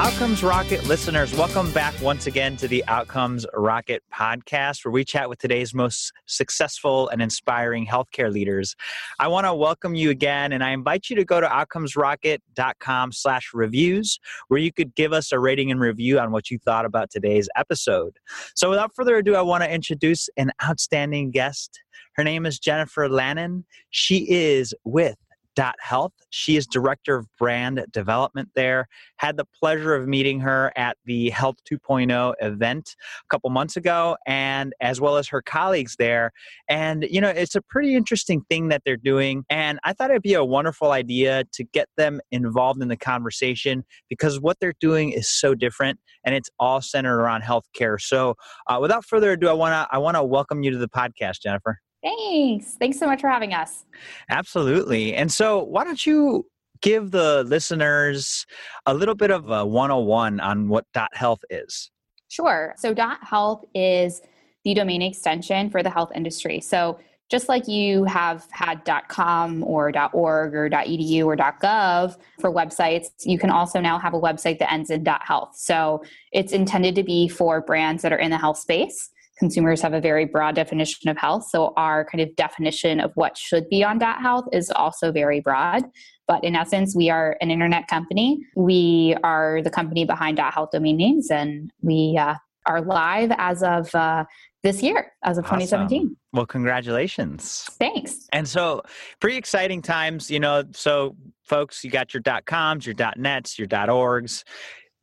Outcomes Rocket listeners, welcome back once again to the Outcomes Rocket podcast, where we chat with today's most successful and inspiring healthcare leaders. I want to welcome you again, and I invite you to go to outcomesrocket.com slash reviews, where you could give us a rating and review on what you thought about today's episode. So without further ado, I want to introduce an outstanding guest. Her name is Jennifer Lannon. She is with Dot Health. She is director of brand development there. Had the pleasure of meeting her at the Health 2.0 event a couple months ago, and as well as her colleagues there. And you know, it's a pretty interesting thing that they're doing. And I thought it'd be a wonderful idea to get them involved in the conversation because what they're doing is so different, and it's all centered around healthcare. So, uh, without further ado, I wanna I wanna welcome you to the podcast, Jennifer. Thanks. Thanks so much for having us. Absolutely. And so, why don't you give the listeners a little bit of a 101 on what dot health is? Sure. So, dot health is the domain extension for the health industry. So, just like you have had .com or .org or .edu or .gov for websites, you can also now have a website that ends in .health. So it's intended to be for brands that are in the health space consumers have a very broad definition of health. So our kind of definition of what should be on dot health is also very broad. But in essence, we are an internet company. We are the company behind dot health domain names, and we uh, are live as of uh, this year, as of awesome. 2017. Well, congratulations. Thanks. And so, pretty exciting times, you know. So, folks, you got your dot coms, your dot nets, your dot orgs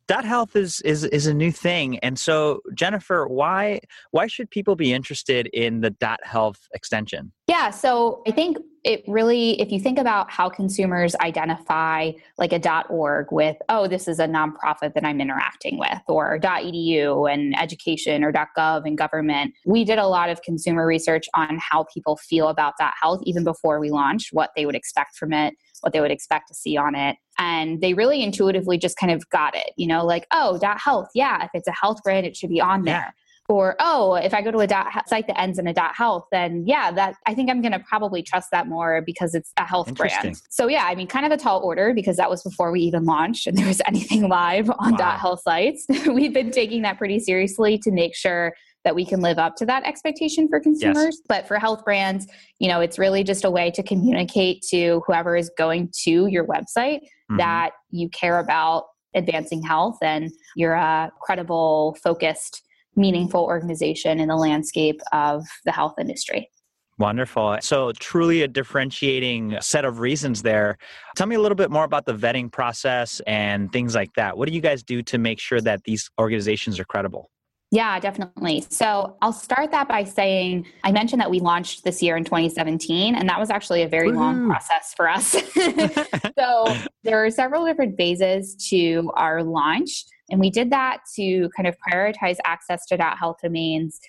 dot health is is is a new thing and so jennifer why why should people be interested in the dot health extension yeah so i think it really if you think about how consumers identify like a dot org with oh this is a nonprofit that i'm interacting with or dot edu and education or dot gov and government we did a lot of consumer research on how people feel about that health even before we launched what they would expect from it what they would expect to see on it. And they really intuitively just kind of got it, you know, like, oh, dot health. Yeah, if it's a health brand, it should be on there. Yeah. Or, oh, if I go to a dot site that ends in a dot health, then yeah, that I think I'm going to probably trust that more because it's a health brand. So yeah, I mean, kind of a tall order because that was before we even launched and there was anything live on wow. dot health sites. We've been taking that pretty seriously to make sure that we can live up to that expectation for consumers. Yes. But for health brands, you know, it's really just a way to communicate to whoever is going to your website mm-hmm. that you care about advancing health and you're a credible, focused, meaningful organization in the landscape of the health industry. Wonderful. So, truly a differentiating set of reasons there. Tell me a little bit more about the vetting process and things like that. What do you guys do to make sure that these organizations are credible? Yeah, definitely. So I'll start that by saying I mentioned that we launched this year in 2017, and that was actually a very Woo-hoo. long process for us. so there are several different phases to our launch, and we did that to kind of prioritize access to dot health domains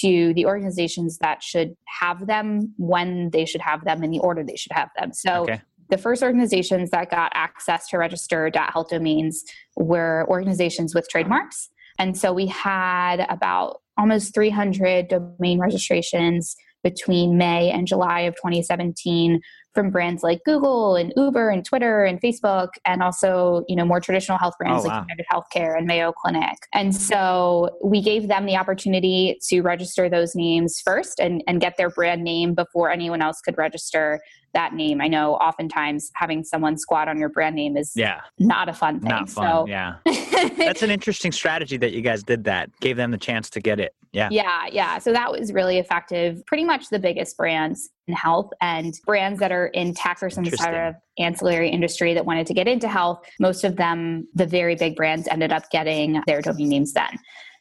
to the organizations that should have them when they should have them in the order they should have them. So okay. the first organizations that got access to register dot health domains were organizations with trademarks and so we had about almost 300 domain registrations between May and July of 2017 from brands like Google and Uber and Twitter and Facebook, and also you know more traditional health brands oh, wow. like United Healthcare and Mayo Clinic. And so we gave them the opportunity to register those names first and, and get their brand name before anyone else could register that name. I know oftentimes having someone squat on your brand name is yeah not a fun thing. Not fun. So yeah, that's an interesting strategy that you guys did. That gave them the chance to get it. Yeah, yeah, yeah. So that was really effective. Pretty much the biggest brands in health and brands that are in tech or some sort of ancillary industry that wanted to get into health. Most of them, the very big brands, ended up getting their domain names then.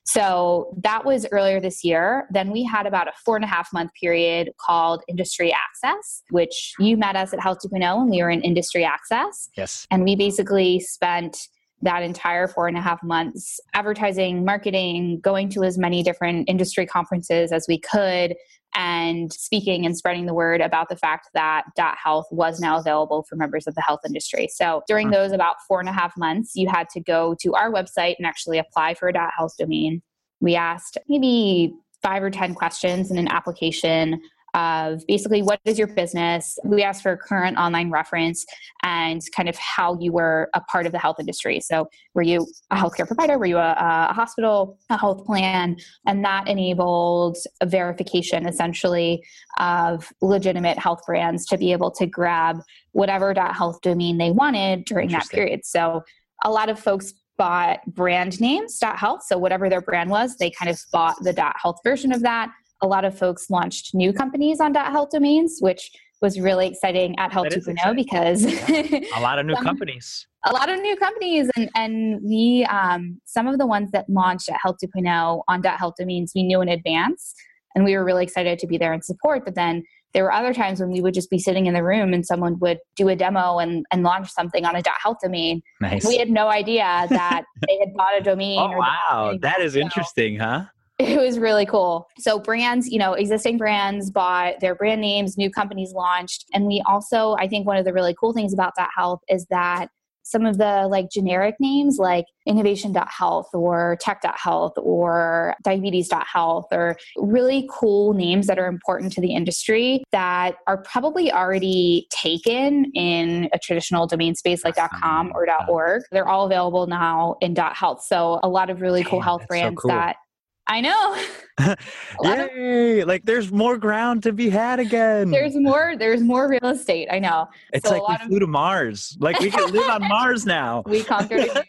So that was earlier this year. Then we had about a four and a half month period called Industry Access, which you met us at Health 2.0 and we were in Industry Access. Yes. And we basically spent that entire four and a half months advertising, marketing, going to as many different industry conferences as we could, and speaking and spreading the word about the fact that Dot Health was now available for members of the health industry. So during hmm. those about four and a half months, you had to go to our website and actually apply for a Dot Health domain. We asked maybe five or 10 questions in an application of basically what is your business. We asked for a current online reference and kind of how you were a part of the health industry. So, were you a healthcare provider? Were you a, a hospital, a health plan? And that enabled a verification essentially of legitimate health brands to be able to grab whatever .health domain they wanted during that period. So, a lot of folks bought brand names .dot .health. So whatever their brand was, they kind of bought the .dot .health version of that a lot of folks launched new companies on .health domains, which was really exciting at Health 2.0 because a lot of new some, companies. A lot of new companies, and and we um, some of the ones that launched at Health 2.0 on .health domains we knew in advance, and we were really excited to be there and support. But then there were other times when we would just be sitting in the room and someone would do a demo and, and launch something on a .health domain. Nice. We had no idea that they had bought a domain. Oh wow, that is interesting, huh? it was really cool. So brands, you know, existing brands bought their brand names, new companies launched. And we also, I think one of the really cool things about that health is that some of the like generic names like innovation.health or tech.health or diabetes.health or really cool names that are important to the industry that are probably already taken in a traditional domain space like .com or .org. They're all available now in .health. So a lot of really cool health brands so cool. that I know. Yay! Of, like there's more ground to be had again. There's more. There's more real estate. I know. It's so like we of, flew to Mars. Like we can live on Mars now. We conquered a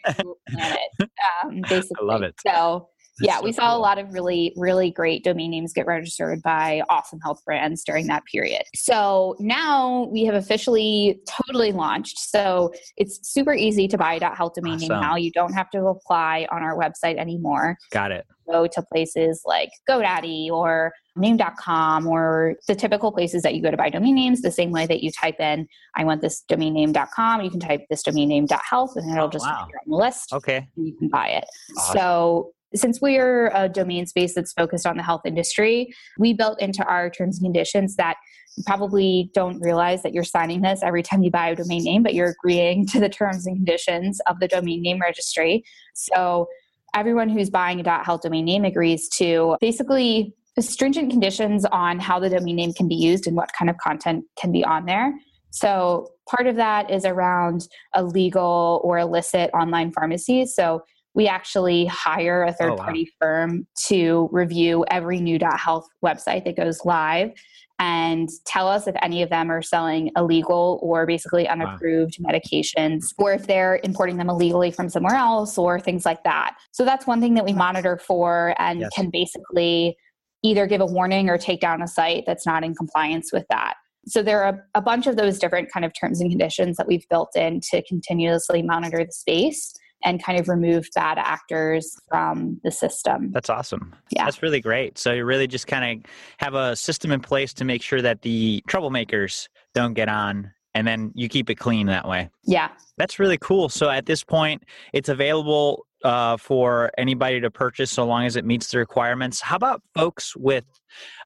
planet. Um, basically. I love it. So yeah, so we saw cool. a lot of really, really great domain names get registered by awesome health brands during that period. So now we have officially totally launched. So it's super easy to buy a .health domain awesome. name now. You don't have to apply on our website anymore. Got it. Go to places like GoDaddy or name.com or the typical places that you go to buy domain names the same way that you type in i want this domain name.com you can type this domain name.health and it'll oh, just wow. appear on the list okay you can buy it awesome. so since we're a domain space that's focused on the health industry, we built into our terms and conditions that you probably don't realize that you're signing this every time you buy a domain name, but you're agreeing to the terms and conditions of the domain name registry. So everyone who's buying a .health domain name agrees to basically stringent conditions on how the domain name can be used and what kind of content can be on there. So part of that is around illegal or illicit online pharmacies. So we actually hire a third party oh, wow. firm to review every new health website that goes live and tell us if any of them are selling illegal or basically unapproved wow. medications or if they're importing them illegally from somewhere else or things like that. So that's one thing that we monitor for and yes. can basically either give a warning or take down a site that's not in compliance with that. So there are a bunch of those different kind of terms and conditions that we've built in to continuously monitor the space and kind of remove bad actors from the system. That's awesome. Yeah. That's really great. So you really just kind of have a system in place to make sure that the troublemakers don't get on and then you keep it clean that way. Yeah. That's really cool. So at this point, it's available uh, for anybody to purchase so long as it meets the requirements. How about folks with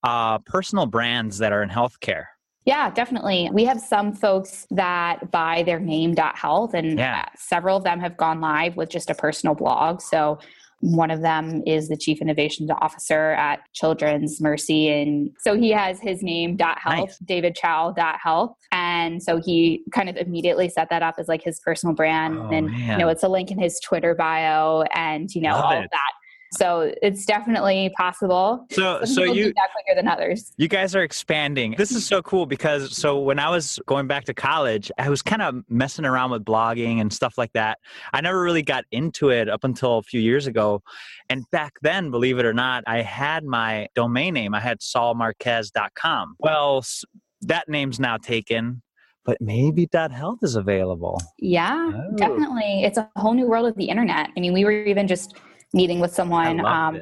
uh, personal brands that are in healthcare? Yeah, definitely. We have some folks that buy their name health and uh, yeah. several of them have gone live with just a personal blog. So one of them is the chief innovation officer at Children's Mercy. And so he has his name dot health, nice. David Chou dot health. And so he kind of immediately set that up as like his personal brand. Oh, and, man. you know, it's a link in his Twitter bio and, you know, Love all it. of that. So it's definitely possible. So, Some so you that quicker than others. You guys are expanding. This is so cool because so when I was going back to college, I was kind of messing around with blogging and stuff like that. I never really got into it up until a few years ago. And back then, believe it or not, I had my domain name. I had saulmarquez.com. Well, that name's now taken but maybe dot health is available yeah oh. definitely it's a whole new world of the internet i mean we were even just meeting with someone, um,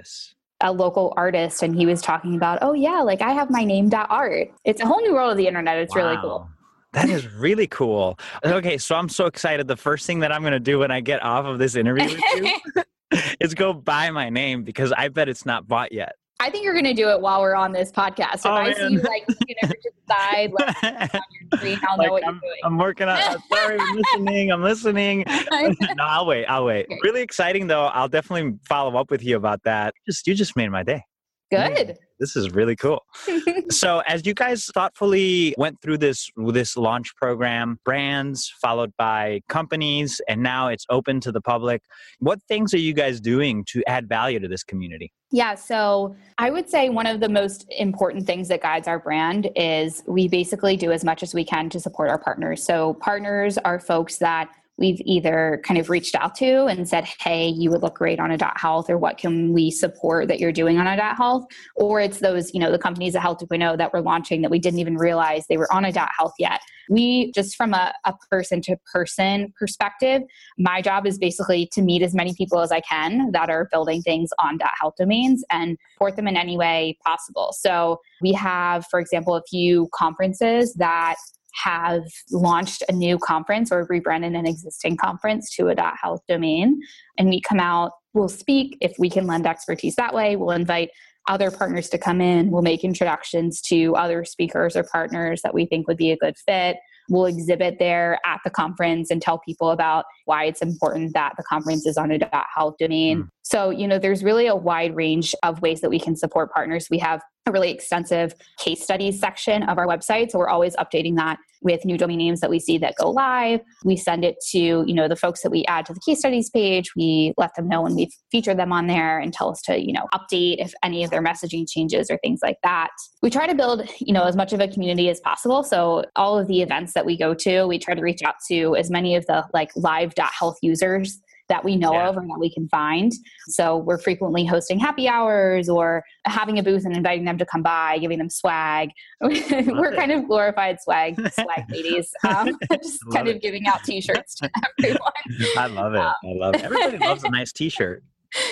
a local artist, and he was talking about, oh yeah, like I have my name dot art. It's a whole new world of the internet. It's wow. really cool. That is really cool. Okay, so I'm so excited. The first thing that I'm going to do when I get off of this interview with you is go buy my name because I bet it's not bought yet. I think you're going to do it while we're on this podcast. If Oh, I man. see you like looking over to the side, like on your screen, I'll know Like, what I'm, you're doing. I'm working on. I'm sorry, I'm listening. I'm listening. no, I'll wait. I'll wait. Okay. Really exciting though. I'll definitely follow up with you about that. Just you just made my day. Good. This is really cool. so as you guys thoughtfully went through this this launch program, brands followed by companies, and now it's open to the public. What things are you guys doing to add value to this community? Yeah, so I would say one of the most important things that guides our brand is we basically do as much as we can to support our partners. So, partners are folks that we've either kind of reached out to and said, hey, you would look great on a dot health, or what can we support that you're doing on a dot health? Or it's those, you know, the companies at Health 2.0 that we're launching that we didn't even realize they were on a dot health yet. We just from a, a person to person perspective, my job is basically to meet as many people as I can that are building things on dot .health domains and support them in any way possible. So we have, for example, a few conferences that have launched a new conference or rebranded an existing conference to a dot .health domain, and we come out. We'll speak if we can lend expertise that way. We'll invite other partners to come in. We'll make introductions to other speakers or partners that we think would be a good fit. We'll exhibit there at the conference and tell people about why it's important that the conference is on a dot .health domain. Mm. So, you know, there's really a wide range of ways that we can support partners. We have a really extensive case studies section of our website, so we're always updating that with new domain names that we see that go live. We send it to, you know, the folks that we add to the case studies page. We let them know when we feature them on there and tell us to, you know, update if any of their messaging changes or things like that. We try to build, you know, as much of a community as possible. So all of the events that we go to, we try to reach out to as many of the like live.health users that we know Yeah. of and that we can find. So we're frequently hosting happy hours or having a booth and inviting them to come by, giving them swag. we're it. kind of glorified swag swag ladies, um, just kind of giving out t-shirts to everyone. I love it. I love it. Everybody loves a nice T-shirt.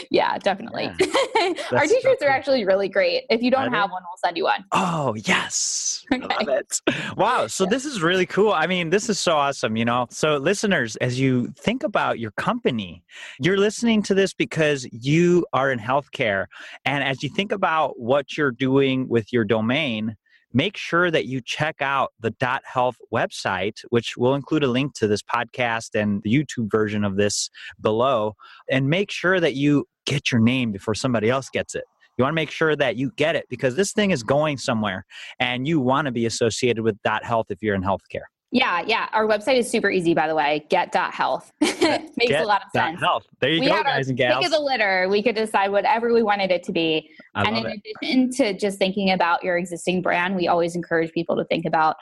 Yeah, definitely. Yeah. Our t-shirts are actually really great. If you don't have one, we'll send you one. Oh, yes. I love it. Wow. So this is really cool. I mean, this is so awesome, you know. So listeners, as you think about your company, you're listening to this because you are in healthcare. And as you think about what you're doing with your domain, make sure that you check out the dot health website which will include a link to this podcast and the youtube version of this below and make sure that you get your name before somebody else gets it. You want to make sure that you get it because this thing is going somewhere and you want to be associated with dot health if you're in healthcare Yeah, yeah. Our website is super easy, by the way. Get.health. Makes Get a lot of sense. health there you we go had guys our and pick gals of the litter. We could decide whatever we wanted it to be. i and in it addition to just thinking about your existing brand, we always encourage people to think about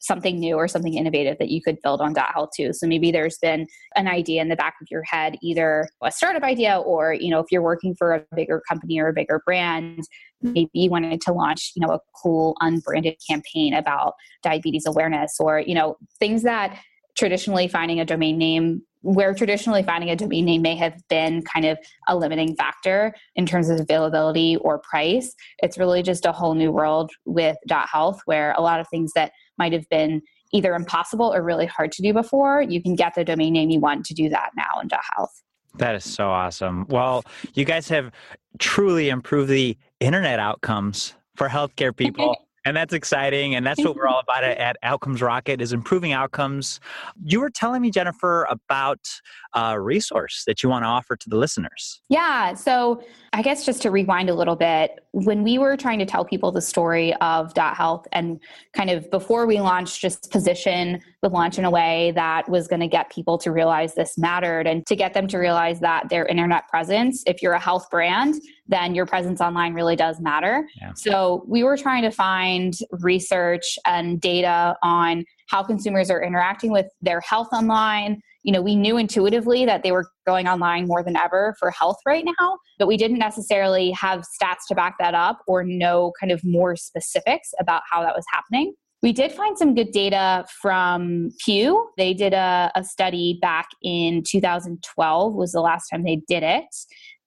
something new or something innovative that you could build on dot health too. So maybe there's been an idea in the back of your head, either a startup idea or, you know, if you're working for a bigger company or a bigger brand, maybe you wanted to launch, you know, a cool unbranded campaign about diabetes awareness or, you know, things that traditionally finding a domain name where traditionally finding a domain name may have been kind of a limiting factor in terms of availability or price it's really just a whole new world with dot health where a lot of things that might have been either impossible or really hard to do before you can get the domain name you want to do that now in health That is so awesome. Well, you guys have truly improved the internet outcomes for healthcare people. and that's exciting. And that's what we're all about at Outcomes Rocket is improving outcomes. You were telling me, Jennifer, about a resource that you want to offer to the listeners. Yeah. So I guess just to rewind a little bit, when we were trying to tell people the story of Dot Health and kind of before we launched, just position the launch in a way that was going to get people to realize this mattered and to get them to realize that their internet presence, if you're a health brand, then your presence online really does matter. Yeah. So we were trying to find research and data on how consumers are interacting with their health online. You know, we knew intuitively that they were going online more than ever for health right now, but we didn't necessarily have stats to back that up or know kind of more specifics about how that was happening. We did find some good data from Pew. They did a, a study back in 2012 was the last time they did it.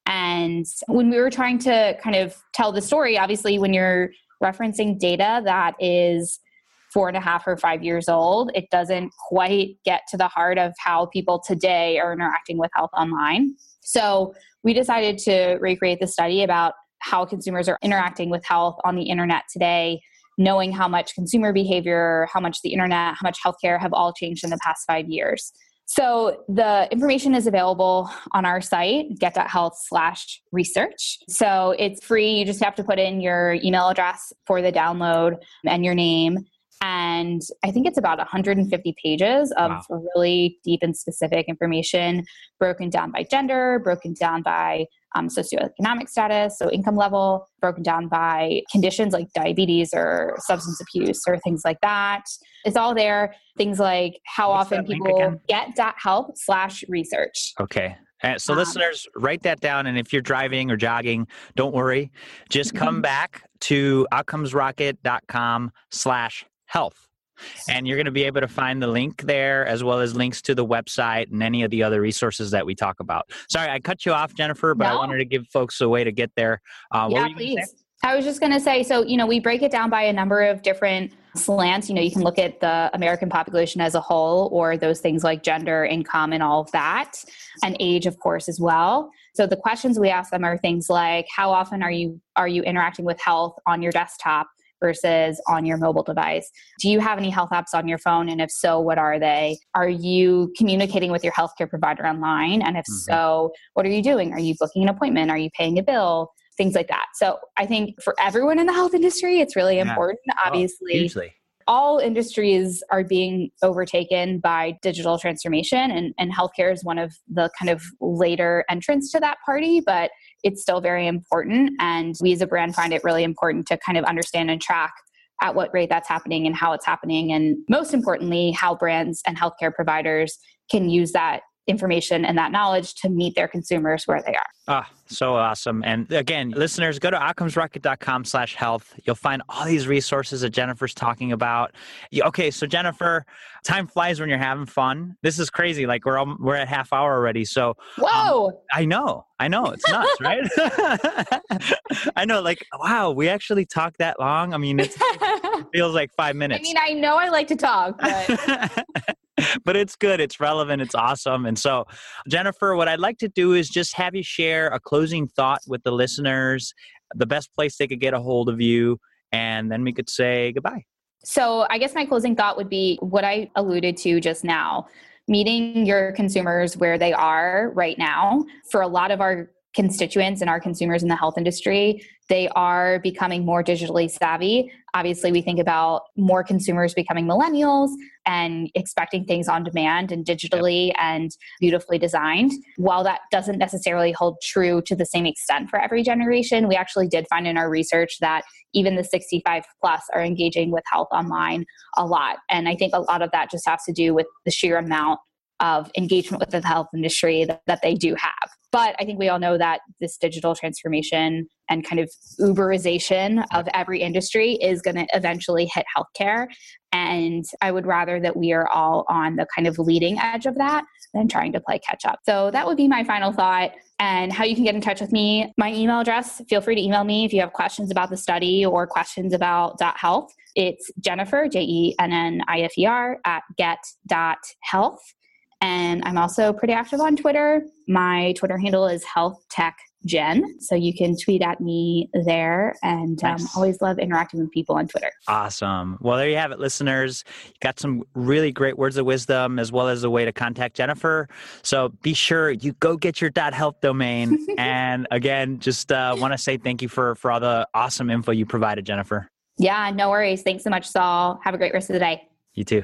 And when we were trying to kind of tell the story, obviously when you're referencing data that is four and a half or five years old, it doesn't quite get to the heart of how people today are interacting with health online. So we decided to recreate the study about how consumers are interacting with health on the internet today, knowing how much consumer behavior, how much the internet, how much healthcare have all changed in the past five years. So the information is available on our site, get.health slash research. So it's free. You just have to put in your email address for the download and your name. And I think it's about 150 pages of wow. really deep and specific information broken down by gender, broken down by um, socioeconomic status, so income level, broken down by conditions like diabetes or substance abuse or things like that. It's all there. Things like how What's often people get help slash research. Okay. Uh, so, um, listeners, write that down. And if you're driving or jogging, don't worry. Just come back to outcomesrocket.com slash health. And you're going to be able to find the link there as well as links to the website and any of the other resources that we talk about. Sorry, I cut you off, Jennifer, but no. I wanted to give folks a way to get there. Uh, yeah, please. I was just going to say so, you know, we break it down by a number of different slants. You know, you can look at the American population as a whole, or those things like gender, income, and all of that, and age, of course, as well. So the questions we ask them are things like how often are you are you interacting with health on your desktop? Versus on your mobile device? Do you have any health apps on your phone? And if so, what are they? Are you communicating with your healthcare provider online? And if mm-hmm. so, what are you doing? Are you booking an appointment? Are you paying a bill? Things like that. So I think for everyone in the health industry, it's really yeah. important. Obviously, hugely all industries are being overtaken by digital transformation and, and healthcare is one of the kind of later entrants to that party but it's still very important. And we as a brand find it really important to kind of understand and track at what rate that's happening and how it's happening. And most importantly how brands and healthcare providers can use that information and that knowledge to meet their consumers where they are. Ah, so awesome. And again, listeners, go to outcomesrocket.com slash health. You'll find all these resources that Jennifer's talking about. Okay, so Jennifer, time flies when you're having fun. This is crazy. Like we're all, we're at half hour already. So um, Whoa. Um, I know. I know. It's nuts, right? I know, like, wow, we actually talked that long. I mean, it feels like five minutes. I mean, I know I like to talk, but but it's good. It's relevant. It's awesome. And so, Jennifer, what I'd like to do is just have you share a closing thought with the listeners, the best place they could get a hold of you, and then we could say goodbye. So, I guess my closing thought would be what I alluded to just now meeting your consumers where they are right now. For a lot of our constituents and our consumers in the health industry, they are becoming more digitally savvy. Obviously, we think about more consumers becoming millennials and expecting things on demand and digitally yep. and beautifully designed. While that doesn't necessarily hold true to the same extent for every generation, we actually did find in our research that even the 65 plus are engaging with health online a lot. And I think a lot of that just has to do with the sheer amount of engagement with the health industry that, that they do have. But I think we all know that this digital transformation and kind of Uberization of every industry is going to eventually hit healthcare. And I would rather that we are all on the kind of leading edge of that than trying to play catch up. So that would be my final thought. And how you can get in touch with me. My email address, feel free to email me if you have questions about the study or questions about .health. It's Jennifer, J E N N I F E R, at get.health. And I'm also pretty active on Twitter. My Twitter handle is Health Tech Jen. So you can tweet at me there and um, nice. um, always love interacting with people on Twitter. Awesome. Well, there you have it, listeners. You got some really great words of wisdom as well as a way to contact Jennifer. So be sure you go get your dot .health domain. and again, just uh, want to say thank you for, for all the awesome info you provided, Jennifer. Yeah, no worries. Thanks so much, Saul. Have a great rest of the day. You too.